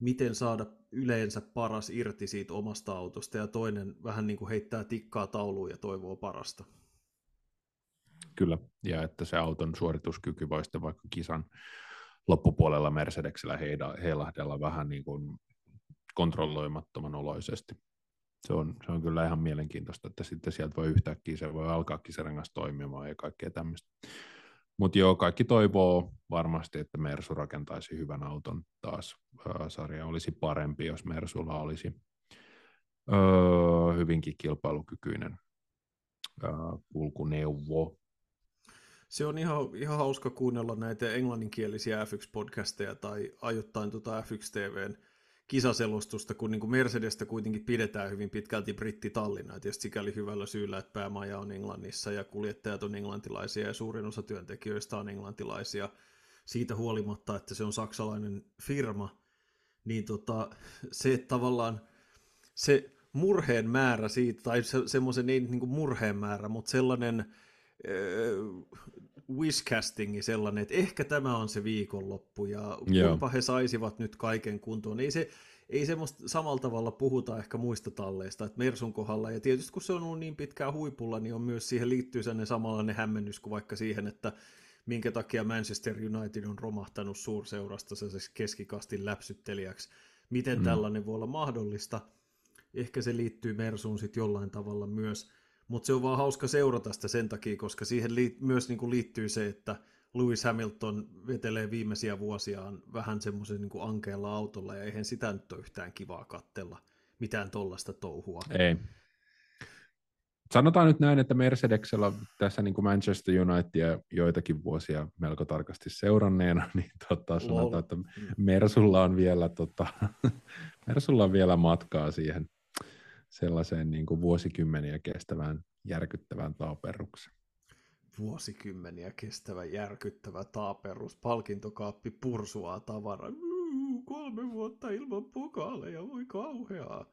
miten saada yleensä paras irti siitä omasta autosta ja toinen vähän niin kuin heittää tikkaa tauluun ja toivoo parasta. Kyllä, ja että se auton suorituskyky voi sitten vaikka kisan loppupuolella Mercedeksellä heilahdella vähän niin kuin kontrolloimattoman oloisesti. Se on, se on kyllä ihan mielenkiintoista, että sitten sieltä voi yhtäkkiä se voi alkaa kisarengas toimimaan ja kaikkea tämmöistä. Mutta joo, kaikki toivoo varmasti, että Mersu rakentaisi hyvän auton taas. sarja olisi parempi, jos Mersulla olisi öö, hyvinkin kilpailukykyinen öö, kulkuneuvo. Se on ihan, ihan hauska kuunnella näitä englanninkielisiä F1-podcasteja tai ajoittain tuota F1-TVn kisaselostusta, kun niin kuin Mercedestä kuitenkin pidetään hyvin pitkälti brittitallina, ja tietysti sikäli hyvällä syyllä, että päämaja on Englannissa ja kuljettajat on englantilaisia ja suurin osa työntekijöistä on englantilaisia. Siitä huolimatta, että se on saksalainen firma, niin tota, se tavallaan se murheen määrä siitä, tai se, semmoisen ei niin kuin murheen määrä, mutta sellainen äh, wishcastingi sellainen, että ehkä tämä on se viikonloppu ja kumpa he saisivat nyt kaiken kuntoon. Ei se, ei semmoista samalla tavalla puhuta ehkä muista talleista, että Mersun kohdalla, ja tietysti kun se on ollut niin pitkään huipulla, niin on myös siihen liittyy sellainen samanlainen hämmennys kuin vaikka siihen, että minkä takia Manchester United on romahtanut suurseurasta se keskikastin läpsyttelijäksi. Miten mm. tällainen voi olla mahdollista? Ehkä se liittyy Mersuun sitten jollain tavalla myös. Mutta se on vaan hauska seurata sitä sen takia, koska siihen liit- myös niinku liittyy se, että Lewis Hamilton vetelee viimeisiä vuosiaan vähän semmoisen niinku ankealla autolla, ja eihän sitä nyt ole yhtään kivaa kattella, mitään tollasta touhua. Ei. sanotaan nyt näin, että Mercedeksellä tässä niin kuin Manchester United joitakin vuosia melko tarkasti seuranneena, niin tota, sanotaan, että Mersulla on vielä, tota, Mersulla on vielä matkaa siihen sellaiseen niin kuin vuosikymmeniä kestävään järkyttävään taaperukseen. Vuosikymmeniä kestävä järkyttävä taaperus, palkintokaappi pursuaa tavaraa. Kolme vuotta ilman pokaaleja, voi kauheaa.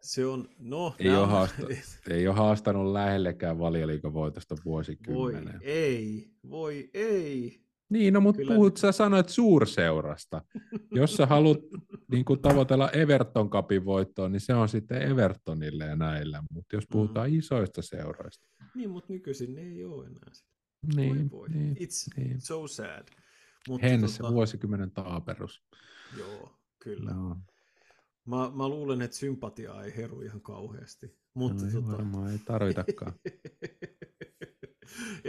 Se on, no... Ei, nämä... ole, haasta, ei ole haastanut lähellekään valioliikavoitosta vuosikymmenen. Voi ei, voi ei. Niin, no mutta puhut, sä sanoit suurseurasta. Jos sä haluat niin kuin tavoitella Everton Cupin voittoa, niin se on sitten Evertonille ja näillä. Mutta jos puhutaan mm. isoista seuroista. Niin, mutta nykyisin ne ei ole enää sitä. Niin, voi voi. Niin, It's niin. so sad. Mutta Hens tota... vuosikymmenen taaperus. Joo, kyllä. No. Mä, mä luulen, että sympatiaa ei heru ihan kauheasti. Mutta no, tota... varmaan ei tarvitakaan.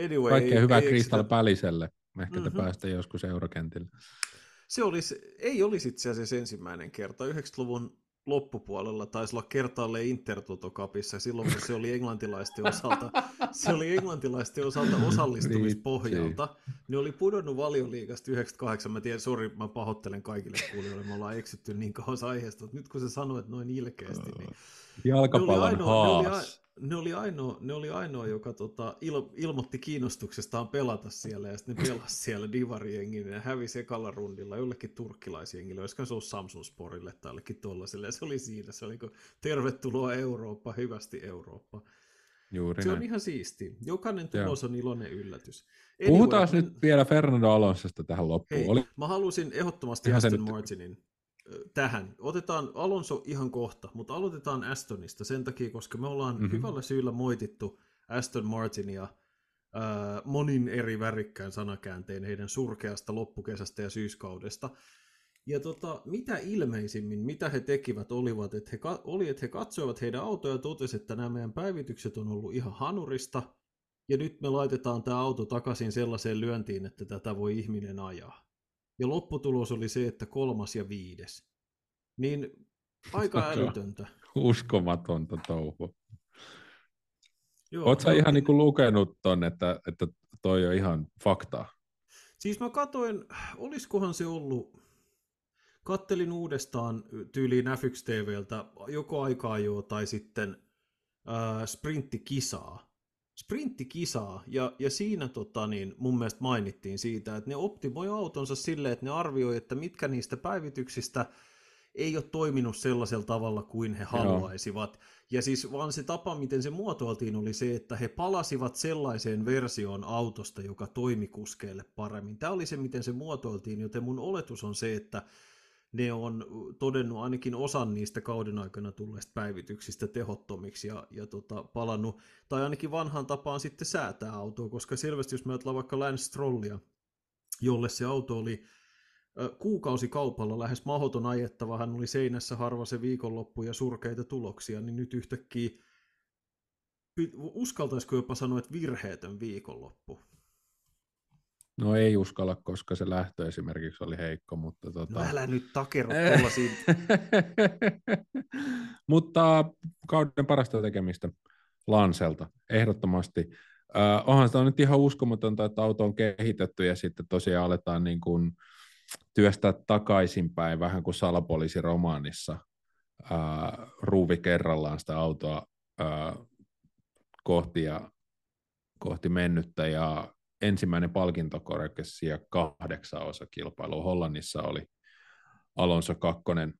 anyway, Kaikkea ei, hyvää Crystal sitä... Päliselle. Ehkä mm-hmm. mhm. päästä joskus eurokentille. Se olisi, ei olisi itse asiassa ensimmäinen kerta. 90-luvun loppupuolella taisi olla kertaalleen Intertotokapissa, silloin kun se oli englantilaisten osalta, se oli englantilaisten osalta osallistumispohjalta. Ne oli pudonnut valioliigasta 98, mä tiedän, sori, mä pahoittelen kaikille kuulijoille, me ollaan eksytty niin kauas aiheesta, mutta nyt kun sä sanoit noin ilkeästi, niin... Jalkapallon haas ne oli ainoa, ne oli ainoa joka tota, il, ilmoitti kiinnostuksestaan pelata siellä, ja sitten ne pelasi siellä Divari-jengin, ja hävisi ekalla rundilla jollekin turkkilaisjengille, olisiko se ollut Samsung Sporille tai jollekin tuollaiselle, ja se oli siinä, se oli kuin, tervetuloa Eurooppa, hyvästi Eurooppa. Juuri se näin. on ihan siisti. Jokainen tulos on iloinen yllätys. Anyway, Puhutaan nyt vielä Fernando Alonsosta tähän loppuun. Hei, Oli... Mä halusin ehdottomasti Aston nyt... Martinin tähän. Otetaan Alonso ihan kohta, mutta aloitetaan Astonista sen takia, koska me ollaan mm-hmm. hyvällä syyllä moitittu Aston Martinia ää, monin eri värikkään sanakääntein heidän surkeasta loppukesästä ja syyskaudesta. Ja tota, mitä ilmeisimmin, mitä he tekivät, olivat, että he, oli, että he katsoivat heidän autoja ja totesivat, että nämä meidän päivitykset on ollut ihan hanurista, ja nyt me laitetaan tämä auto takaisin sellaiseen lyöntiin, että tätä voi ihminen ajaa ja lopputulos oli se, että kolmas ja viides. Niin aika älytöntä. Uskomatonta touhua. Oletko ihan niin kuin lukenut ton, että, että toi on ihan faktaa? Siis mä katoin, olisikohan se ollut, kattelin uudestaan tyyliin F1 TVltä joko aikaa jo tai sitten äh, sprinttikisaa sprinttikisaa, ja, ja siinä tota, niin, mun mielestä mainittiin siitä, että ne optimoi autonsa silleen, että ne arvioi, että mitkä niistä päivityksistä ei ole toiminut sellaisella tavalla kuin he haluaisivat. Joo. Ja siis vaan se tapa, miten se muotoiltiin, oli se, että he palasivat sellaiseen versioon autosta, joka toimi kuskeille paremmin. Tämä oli se, miten se muotoiltiin, joten mun oletus on se, että ne on todennut ainakin osan niistä kauden aikana tulleista päivityksistä tehottomiksi ja, ja tota, palannut, tai ainakin vanhaan tapaan sitten säätää autoa, koska selvästi jos me ajatellaan vaikka Lance Strollia, jolle se auto oli kuukausikaupalla lähes mahdoton ajettava, hän oli seinässä harva se viikonloppu ja surkeita tuloksia, niin nyt yhtäkkiä uskaltaisiko jopa sanoa, että virheetön viikonloppu. No ei uskalla, koska se lähtö esimerkiksi oli heikko, mutta... Tota... No älä nyt takeru siitä. mutta kauden parasta tekemistä Lanselta, ehdottomasti. Äh, onhan sitä nyt ihan uskomatonta, että auto on kehitetty ja sitten tosiaan aletaan niin kuin työstää takaisinpäin, vähän kuin salapoliisi romaanissa, äh, ruuvi kerrallaan sitä autoa äh, kohti, ja, kohti mennyttä ja ensimmäinen palkintokorkeus ja kahdeksan osa kilpailu Hollannissa oli Alonso kakkonen.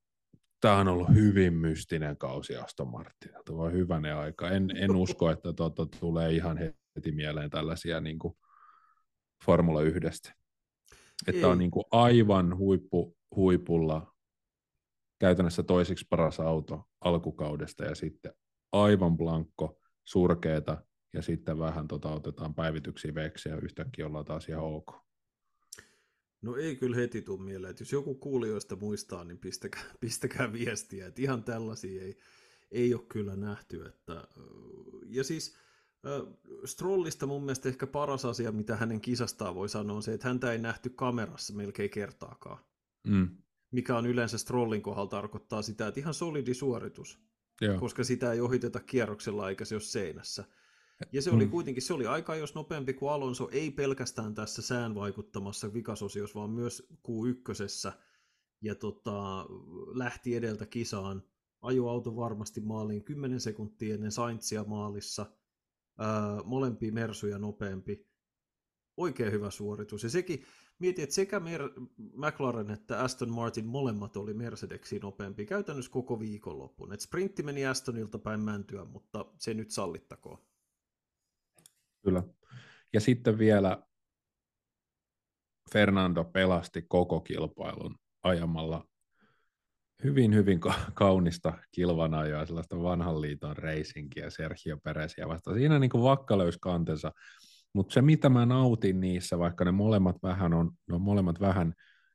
Tämä on ollut hyvin mystinen kausi Aston Martinilta, voi hyvänä aika. En, en usko, että tuota, tulee ihan heti mieleen tällaisia niin kuin Formula 1. Että Ei. on niin kuin aivan huippu, huipulla käytännössä toiseksi paras auto alkukaudesta ja sitten aivan blankko, surkeeta, ja sitten vähän tota, otetaan päivityksiä veksiä ja yhtäkkiä ollaan taas ihan ok. No ei kyllä heti tule mieleen, että jos joku kuulijoista muistaa, niin pistäkää, pistäkää viestiä, että ihan tällaisia ei, ei ole kyllä nähty. Että, ja siis Strollista mun mielestä ehkä paras asia, mitä hänen kisastaan voi sanoa, on se, että häntä ei nähty kamerassa melkein kertaakaan. Mm. Mikä on yleensä Strollin kohdalla tarkoittaa sitä, että ihan solidi suoritus. Joo. koska sitä ei ohiteta kierroksella eikä se ole seinässä. Ja se oli mm. kuitenkin, se oli aika jos nopeampi kuin Alonso, ei pelkästään tässä sään vaikuttamassa vikasosiossa, vaan myös Q1. Ja tota, lähti edeltä kisaan, ajoauto varmasti maaliin 10 sekuntia ennen Saintsia maalissa, ää, molempia Mersuja nopeampi. Oikein hyvä suoritus. Ja sekin, mietin, että sekä Mer- McLaren että Aston Martin molemmat oli Mercedeksiin nopeampi käytännössä koko viikonloppuun. Et sprintti meni Astonilta päin mäntyä, mutta se nyt sallittakoon. Kyllä. Ja sitten vielä Fernando pelasti koko kilpailun ajamalla hyvin, hyvin kaunista kilvanajoa, sellaista vanhan liiton racingia Sergio Perezia vastaan. Siinä niin kuin vakka kantensa, mutta se mitä mä nautin niissä, vaikka ne molemmat vähän on, no molemmat vähän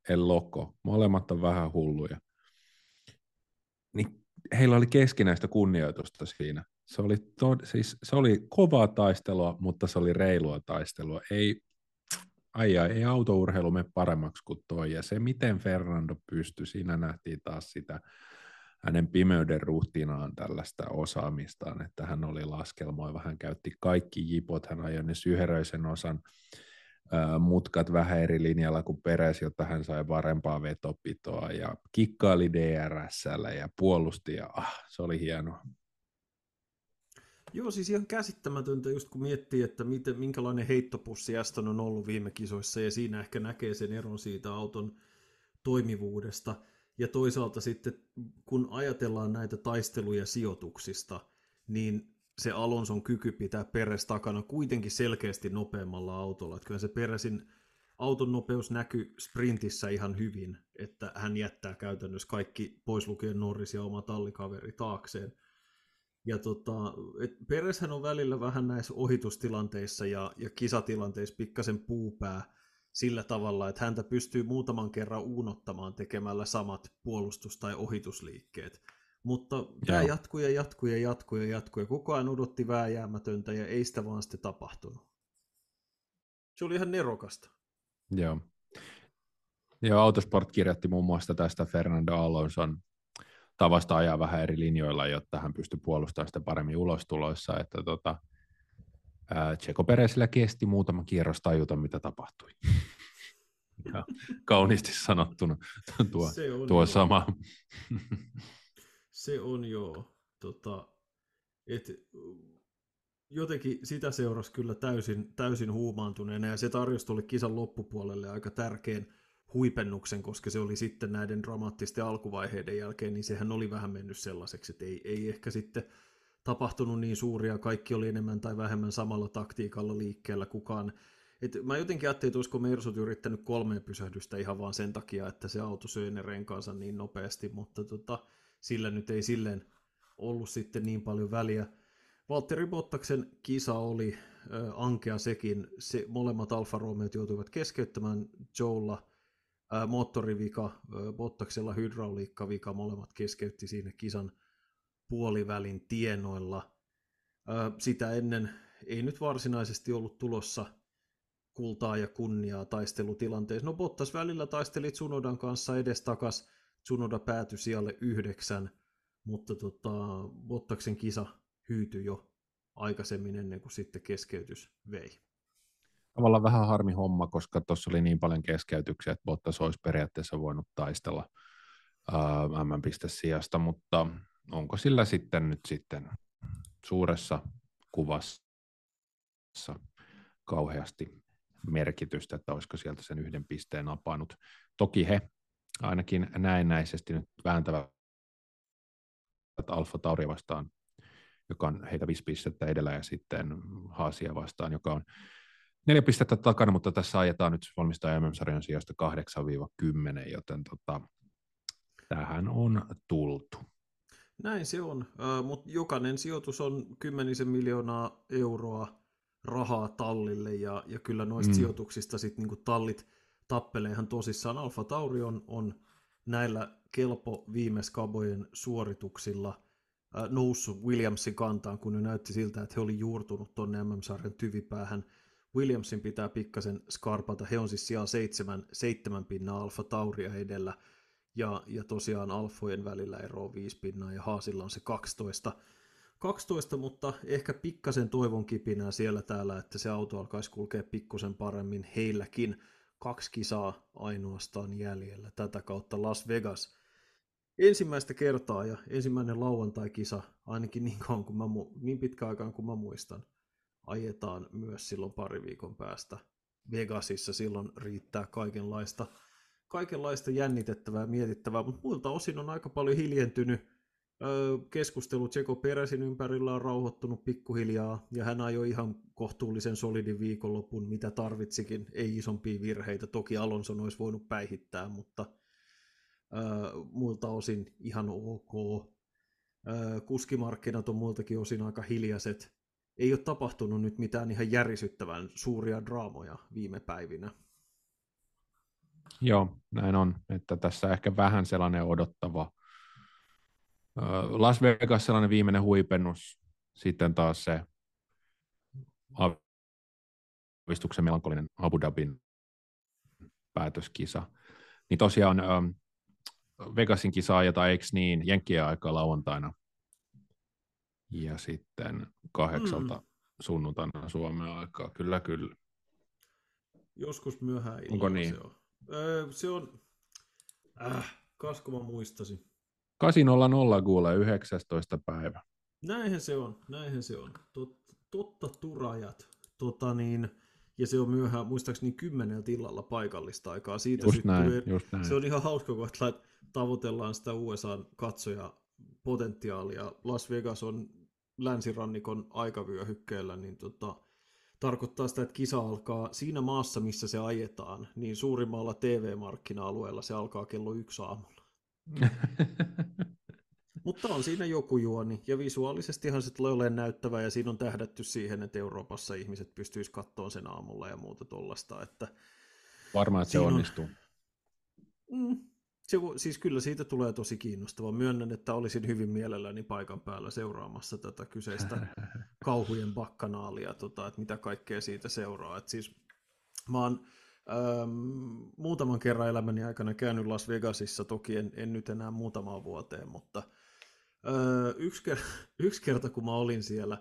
el loco, molemmat on vähän hulluja, niin heillä oli keskinäistä kunnioitusta siinä. Se oli, to, siis, se oli kovaa taistelua, mutta se oli reilua taistelua. Ei, ai, ai ei autourheilu mene paremmaksi kuin toi. Ja se, miten Fernando pystyi, siinä nähtiin taas sitä hänen pimeyden ruhtinaan tällaista osaamistaan, että hän oli laskelmoiva, hän käytti kaikki jipot, hän ajoi ne syheröisen osan mutkat vähän eri linjalla kuin Peres, jotta hän sai parempaa vetopitoa ja kikkaili DRSllä ja puolusti ja ah, se oli hienoa. Joo, siis ihan käsittämätöntä, just kun miettii, että miten, minkälainen heittopussi Aston on ollut viime kisoissa, ja siinä ehkä näkee sen eron siitä auton toimivuudesta. Ja toisaalta sitten, kun ajatellaan näitä taisteluja sijoituksista, niin se Alonson kyky pitää Peres takana kuitenkin selkeästi nopeammalla autolla. Että kyllä se Peresin auton nopeus näkyy sprintissä ihan hyvin, että hän jättää käytännössä kaikki pois lukien Norris ja oma tallikaveri taakseen. Ja tota, Pereshän on välillä vähän näissä ohitustilanteissa ja, ja kisatilanteissa pikkasen puupää sillä tavalla, että häntä pystyy muutaman kerran uunottamaan tekemällä samat puolustus- tai ohitusliikkeet. Mutta Joo. tämä jatkuu ja jatkuu ja jatkuu ja jatkuu ja koko ajan odotti vääjäämätöntä ja ei sitä vaan sitten tapahtunut. Se oli ihan nerokasta. Joo. Joo, Autosport kirjoitti muun muassa tästä Fernando Alonson tavasta ajaa vähän eri linjoilla, jotta hän pystyy puolustamaan sitä paremmin ulostuloissa, että tota, Tseko Peresillä kesti muutama kierros tajuta, mitä tapahtui. ja kauniisti sanottuna tuo, se on tuo sama. se on joo. Tota, et, jotenkin sitä seurasi kyllä täysin, täysin huumaantuneena ja se tarjosi tuolle kisan loppupuolelle aika tärkeän huipennuksen, koska se oli sitten näiden dramaattisten alkuvaiheiden jälkeen, niin sehän oli vähän mennyt sellaiseksi, että ei, ei ehkä sitten tapahtunut niin suuria, kaikki oli enemmän tai vähemmän samalla taktiikalla liikkeellä kukaan. Et mä jotenkin ajattelin, että olisiko Mersut yrittänyt kolmeen pysähdystä ihan vaan sen takia, että se auto söi ne renkaansa niin nopeasti, mutta tota, sillä nyt ei silleen ollut sitten niin paljon väliä. Valtteri Bottaksen kisa oli äh, ankea sekin. Se, molemmat Alfa Romeot joutuivat keskeyttämään Joella – moottorivika, Bottaksella hydrauliikkavika, molemmat keskeytti siinä kisan puolivälin tienoilla. Sitä ennen ei nyt varsinaisesti ollut tulossa kultaa ja kunniaa taistelutilanteessa. No Bottas välillä taisteli Tsunodan kanssa edestakas. Tsunoda päätyi sijalle yhdeksän, mutta tota, Bottaksen kisa hyytyi jo aikaisemmin ennen kuin sitten keskeytys vei tavallaan vähän harmi homma, koska tuossa oli niin paljon keskeytyksiä, että Bottas olisi periaatteessa voinut taistella uh, M-piste-sijasta, mutta onko sillä sitten nyt sitten suuressa kuvassa kauheasti merkitystä, että olisiko sieltä sen yhden pisteen apannut. Toki he ainakin näennäisesti nyt vääntävät Alfa Tauri vastaan, joka on heitä viisi pistettä edellä, ja sitten Haasia vastaan, joka on neljä pistettä takana, mutta tässä ajetaan nyt valmistaa MM-sarjan sijasta 8-10, joten tota, tähän on tultu. Näin se on, uh, mutta jokainen sijoitus on kymmenisen miljoonaa euroa rahaa tallille, ja, ja kyllä noista mm. sijoituksista sitten niinku tallit tappelee ihan tosissaan. Alfa Tauri on, on näillä kelpo viime skabojen suorituksilla uh, noussut Williamsin kantaan, kun ne näytti siltä, että he oli juurtunut tuonne MM-sarjan tyvipäähän – Williamsin pitää pikkasen skarpata. He on siis siellä seitsemän, seitsemän pinnaa Alfa Tauria edellä. ja, ja tosiaan alfojen välillä eroa 5 pinnaa ja Haasilla on se 12. 12, mutta ehkä pikkasen toivon kipinää siellä täällä, että se auto alkaisi kulkea pikkusen paremmin heilläkin. Kaksi kisaa ainoastaan jäljellä tätä kautta Las Vegas. Ensimmäistä kertaa ja ensimmäinen lauantai-kisa, ainakin niin, kauan kuin mä, niin pitkä aikaan kuin mä muistan, ajetaan myös silloin pari viikon päästä Vegasissa. Silloin riittää kaikenlaista, kaikenlaista jännitettävää mietittävää, mutta muilta osin on aika paljon hiljentynyt keskustelu Tseko Peräsin ympärillä on rauhoittunut pikkuhiljaa, ja hän ajoi ihan kohtuullisen solidin viikonlopun, mitä tarvitsikin, ei isompia virheitä. Toki Alonson olisi voinut päihittää, mutta äh, muilta osin ihan ok. Äh, kuskimarkkinat on muiltakin osin aika hiljaiset. Ei ole tapahtunut nyt mitään ihan järisyttävän suuria draamoja viime päivinä. Joo, näin on, että tässä ehkä vähän sellainen odottava Las Vegas sellainen viimeinen huipennus, sitten taas se aavistuksen melankolinen Abu Dhabin päätöskisa. Niin tosiaan Vegasin kisa ajetaan, eikö niin, Jenkkien aikaa lauantaina. Ja sitten kahdeksalta mm. sunnuntaina Suomen aikaa, kyllä kyllä. Joskus myöhään Onko niin? se on. Öö, se on, äh, kasko mä muistasin. 800 kuule 19. päivä. Näinhän se on, näinhän se on. Tot, totta turajat. Tota niin, ja se on myöhään, muistaakseni kymmeneltä illalla paikallista aikaa. Siitä just näin, tulee, just näin. Se on ihan hauska, kun tavoitellaan sitä USAn katsoja potentiaalia. Las Vegas on länsirannikon aikavyöhykkeellä, niin tota, tarkoittaa sitä, että kisa alkaa siinä maassa, missä se ajetaan, niin suurimmalla TV-markkina-alueella se alkaa kello yksi aamulla. Mutta on siinä joku juoni, ja visuaalisestihan se tulee olemaan näyttävä, ja siinä on tähdätty siihen, että Euroopassa ihmiset pystyisivät katsoa sen aamulla ja muuta tuollaista. Että Varmaan, että se onnistuu. On... Mm, se, siis kyllä siitä tulee tosi kiinnostava. Myönnän, että olisin hyvin mielelläni paikan päällä seuraamassa tätä kyseistä kauhujen bakkanaalia, tota, että mitä kaikkea siitä seuraa. Et siis mä oon Ähm, muutaman kerran elämäni aikana käynyt Las Vegasissa, toki en, en nyt enää muutamaan vuoteen, mutta öö, yksi, kerta, yksi kerta kun mä olin siellä,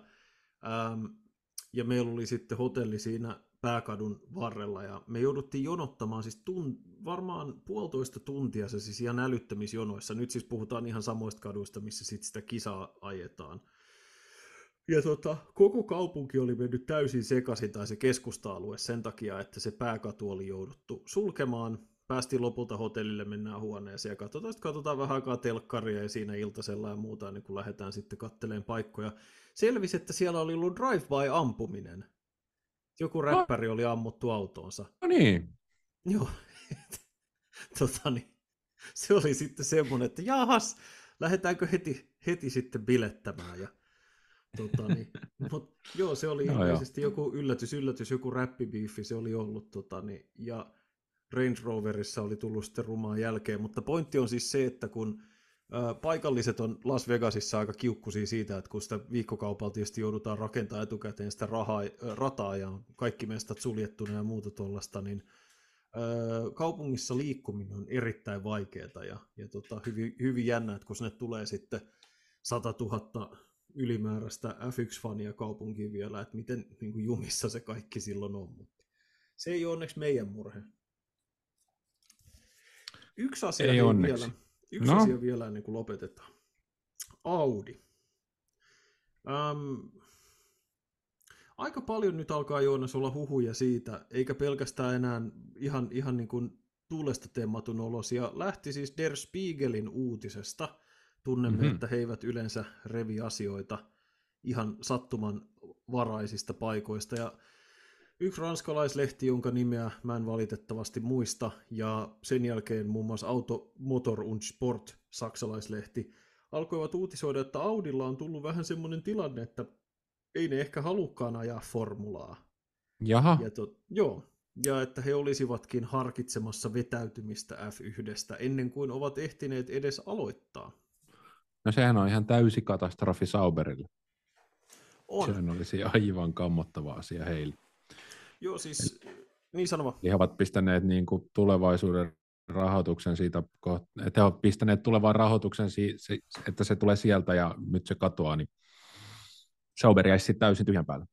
ähm, ja meillä oli sitten hotelli siinä pääkadun varrella, ja me jouduttiin jonottamaan siis tun, varmaan puolitoista tuntia se siis ihan älyttömissä Nyt siis puhutaan ihan samoista kaduista, missä sitten sitä kisaa ajetaan. Ja tota, koko kaupunki oli mennyt täysin sekaisin, tai se keskusta-alue, sen takia, että se pääkatu oli jouduttu sulkemaan. Päästiin lopulta hotellille, mennään huoneeseen ja katsotaan, sitten katsotaan vähän aikaa telkkaria ja siinä iltasella ja muuta, niin kun lähdetään sitten katteleen paikkoja. Selvisi, että siellä oli ollut drive-by-ampuminen. Joku räppäri oli ammuttu autoonsa. No niin. Joo. tota, niin, se oli sitten semmoinen, että jahas, lähdetäänkö heti, heti sitten bilettämään. Ja Tota, niin, mut, joo, se oli no, ilmeisesti joo. joku yllätys, yllätys, joku räppibiifi se oli ollut. Tota, niin, ja Range Roverissa oli tullut sitten rumaan jälkeen, mutta pointti on siis se, että kun paikalliset on Las Vegasissa aika kiukkuisia siitä, että kun sitä viikkokaupalla tietysti joudutaan rakentamaan etukäteen sitä rahaa, rataa ja kaikki mestat suljettuna ja muuta tuollaista, niin kaupungissa liikkuminen on erittäin vaikeaa ja, ja tota, hyvin, hyvin jännä, että kun sinne tulee sitten 100 000 ylimääräistä F1-fania kaupunkiin vielä, että miten niin kuin jumissa se kaikki silloin on. Mutta se ei ole onneksi meidän murhe. Yksi asia, ei vielä, yksi no. asia vielä ennen kuin lopetetaan. Audi. Ähm, aika paljon nyt alkaa Joonas olla huhuja siitä, eikä pelkästään enää ihan, ihan niin kuin tuulesta temmatun olosia. Lähti siis Der Spiegelin uutisesta – Tunnemme, mm-hmm. että he eivät yleensä revi asioita ihan sattuman varaisista paikoista. Ja yksi ranskalaislehti, jonka nimeä mä en valitettavasti muista, ja sen jälkeen muun muassa Auto Motor und Sport, saksalaislehti, alkoivat uutisoida, että Audilla on tullut vähän semmoinen tilanne, että ei ne ehkä halukkaan ajaa formulaa. Jaha. Ja to, joo, ja että he olisivatkin harkitsemassa vetäytymistä F1 ennen kuin ovat ehtineet edes aloittaa. No sehän on ihan täysi katastrofi Sauberille. On. Sehän olisi aivan kammottava asia heille. Joo, siis niin sanoma. Eli he ovat pistäneet niin kuin tulevaisuuden rahoituksen siitä, että he ovat pistäneet tulevan rahoituksen, että se tulee sieltä ja nyt se katoaa, niin Sauber jäisi sitten täysin tyhjän päälle.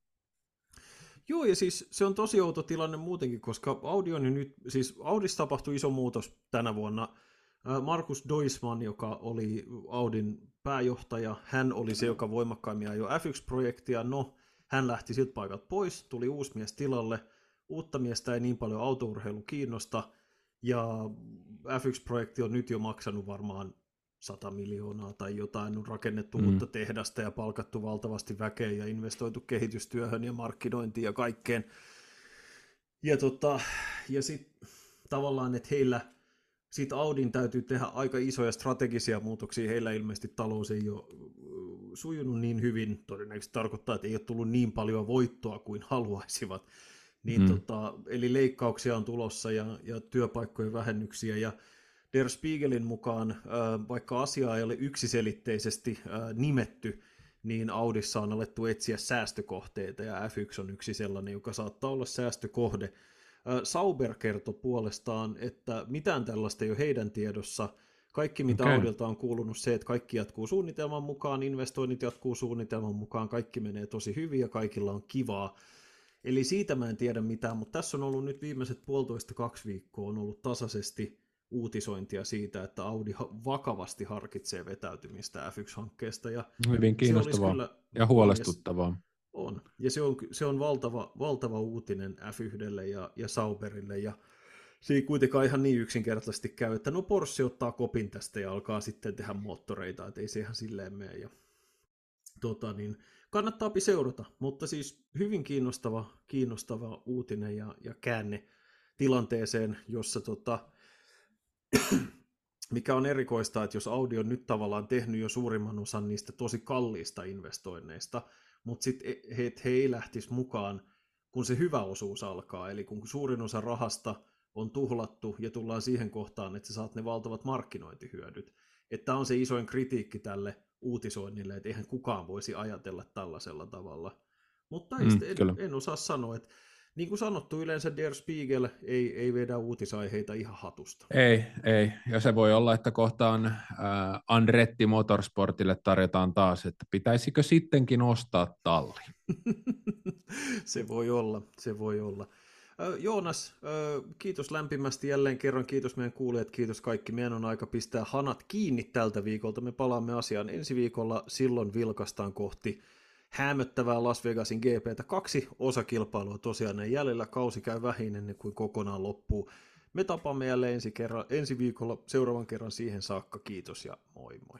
Joo, ja siis se on tosi outo tilanne muutenkin, koska Audi on nyt, siis Audissa tapahtui iso muutos tänä vuonna. Markus Doisman, joka oli Audin pääjohtaja, hän oli se, joka voimakkaimmin ajoi F1-projektia. No, hän lähti siltä paikalta pois, tuli uusi mies tilalle. Uutta miestä ei niin paljon autourheilu kiinnosta, ja F1-projekti on nyt jo maksanut varmaan 100 miljoonaa tai jotain, on rakennettu mm. uutta tehdasta ja palkattu valtavasti väkeä ja investoitu kehitystyöhön ja markkinointiin ja kaikkeen. Ja, tota, ja sitten tavallaan, että heillä sit Audin täytyy tehdä aika isoja strategisia muutoksia. Heillä ilmeisesti talous ei ole sujunut niin hyvin. Todennäköisesti tarkoittaa, että ei ole tullut niin paljon voittoa kuin haluaisivat. Niin mm. tota, eli leikkauksia on tulossa ja, ja työpaikkojen vähennyksiä. Ja Der Spiegelin mukaan, vaikka asia ei ole yksiselitteisesti nimetty, niin Audissa on alettu etsiä säästökohteita, ja F1 on yksi sellainen, joka saattaa olla säästökohde. Sauber kertoi puolestaan, että mitään tällaista ei ole heidän tiedossa. Kaikki, mitä okay. Audilta on kuulunut, se, että kaikki jatkuu suunnitelman mukaan, investoinnit jatkuu suunnitelman mukaan, kaikki menee tosi hyvin ja kaikilla on kivaa. Eli siitä mä en tiedä mitään, mutta tässä on ollut nyt viimeiset puolitoista kaksi viikkoa on ollut tasaisesti uutisointia siitä, että Audi vakavasti harkitsee vetäytymistä F1-hankkeesta. Ja Hyvin kiinnostavaa kyllä, ja huolestuttavaa. On, ja se on, se on valtava, valtava uutinen F1 ja, ja Sauberille, ja se ei kuitenkaan ihan niin yksinkertaisesti käy, että no Porsche ottaa kopin tästä ja alkaa sitten tehdä moottoreita, että ei se ihan silleen mene. Ja, tota, niin, kannattaa seurata, mutta siis hyvin kiinnostava, kiinnostava uutinen ja, ja käänne tilanteeseen, jossa tota, mikä on erikoista, että jos Audi on nyt tavallaan tehnyt jo suurimman osan niistä tosi kalliista investoinneista, mutta sitten he, he ei lähtisi mukaan, kun se hyvä osuus alkaa, eli kun suurin osa rahasta on tuhlattu ja tullaan siihen kohtaan, että sä saat ne valtavat markkinointihyödyt. Että on se isoin kritiikki tälle uutisoinnille, että eihän kukaan voisi ajatella tällaisella tavalla. Mutta mm, en, en osaa sanoa, että niin kuin sanottu, yleensä Der Spiegel ei, ei vedä uutisaiheita ihan hatusta. Ei, ei. Ja se voi olla, että kohtaan äh, Andretti Motorsportille tarjotaan taas, että pitäisikö sittenkin ostaa talli. se voi olla, se voi olla. Joonas, kiitos lämpimästi jälleen kerran, kiitos meidän kuulijat, kiitos kaikki. Meidän on aika pistää hanat kiinni tältä viikolta. Me palaamme asiaan ensi viikolla, silloin vilkastaan kohti hämöttävää Las Vegasin GPtä. Kaksi osakilpailua tosiaan jäljellä, kausi käy vähin ennen kuin kokonaan loppuu. Me tapamme jälleen ensi, kerran, ensi viikolla seuraavan kerran siihen saakka. Kiitos ja moi moi.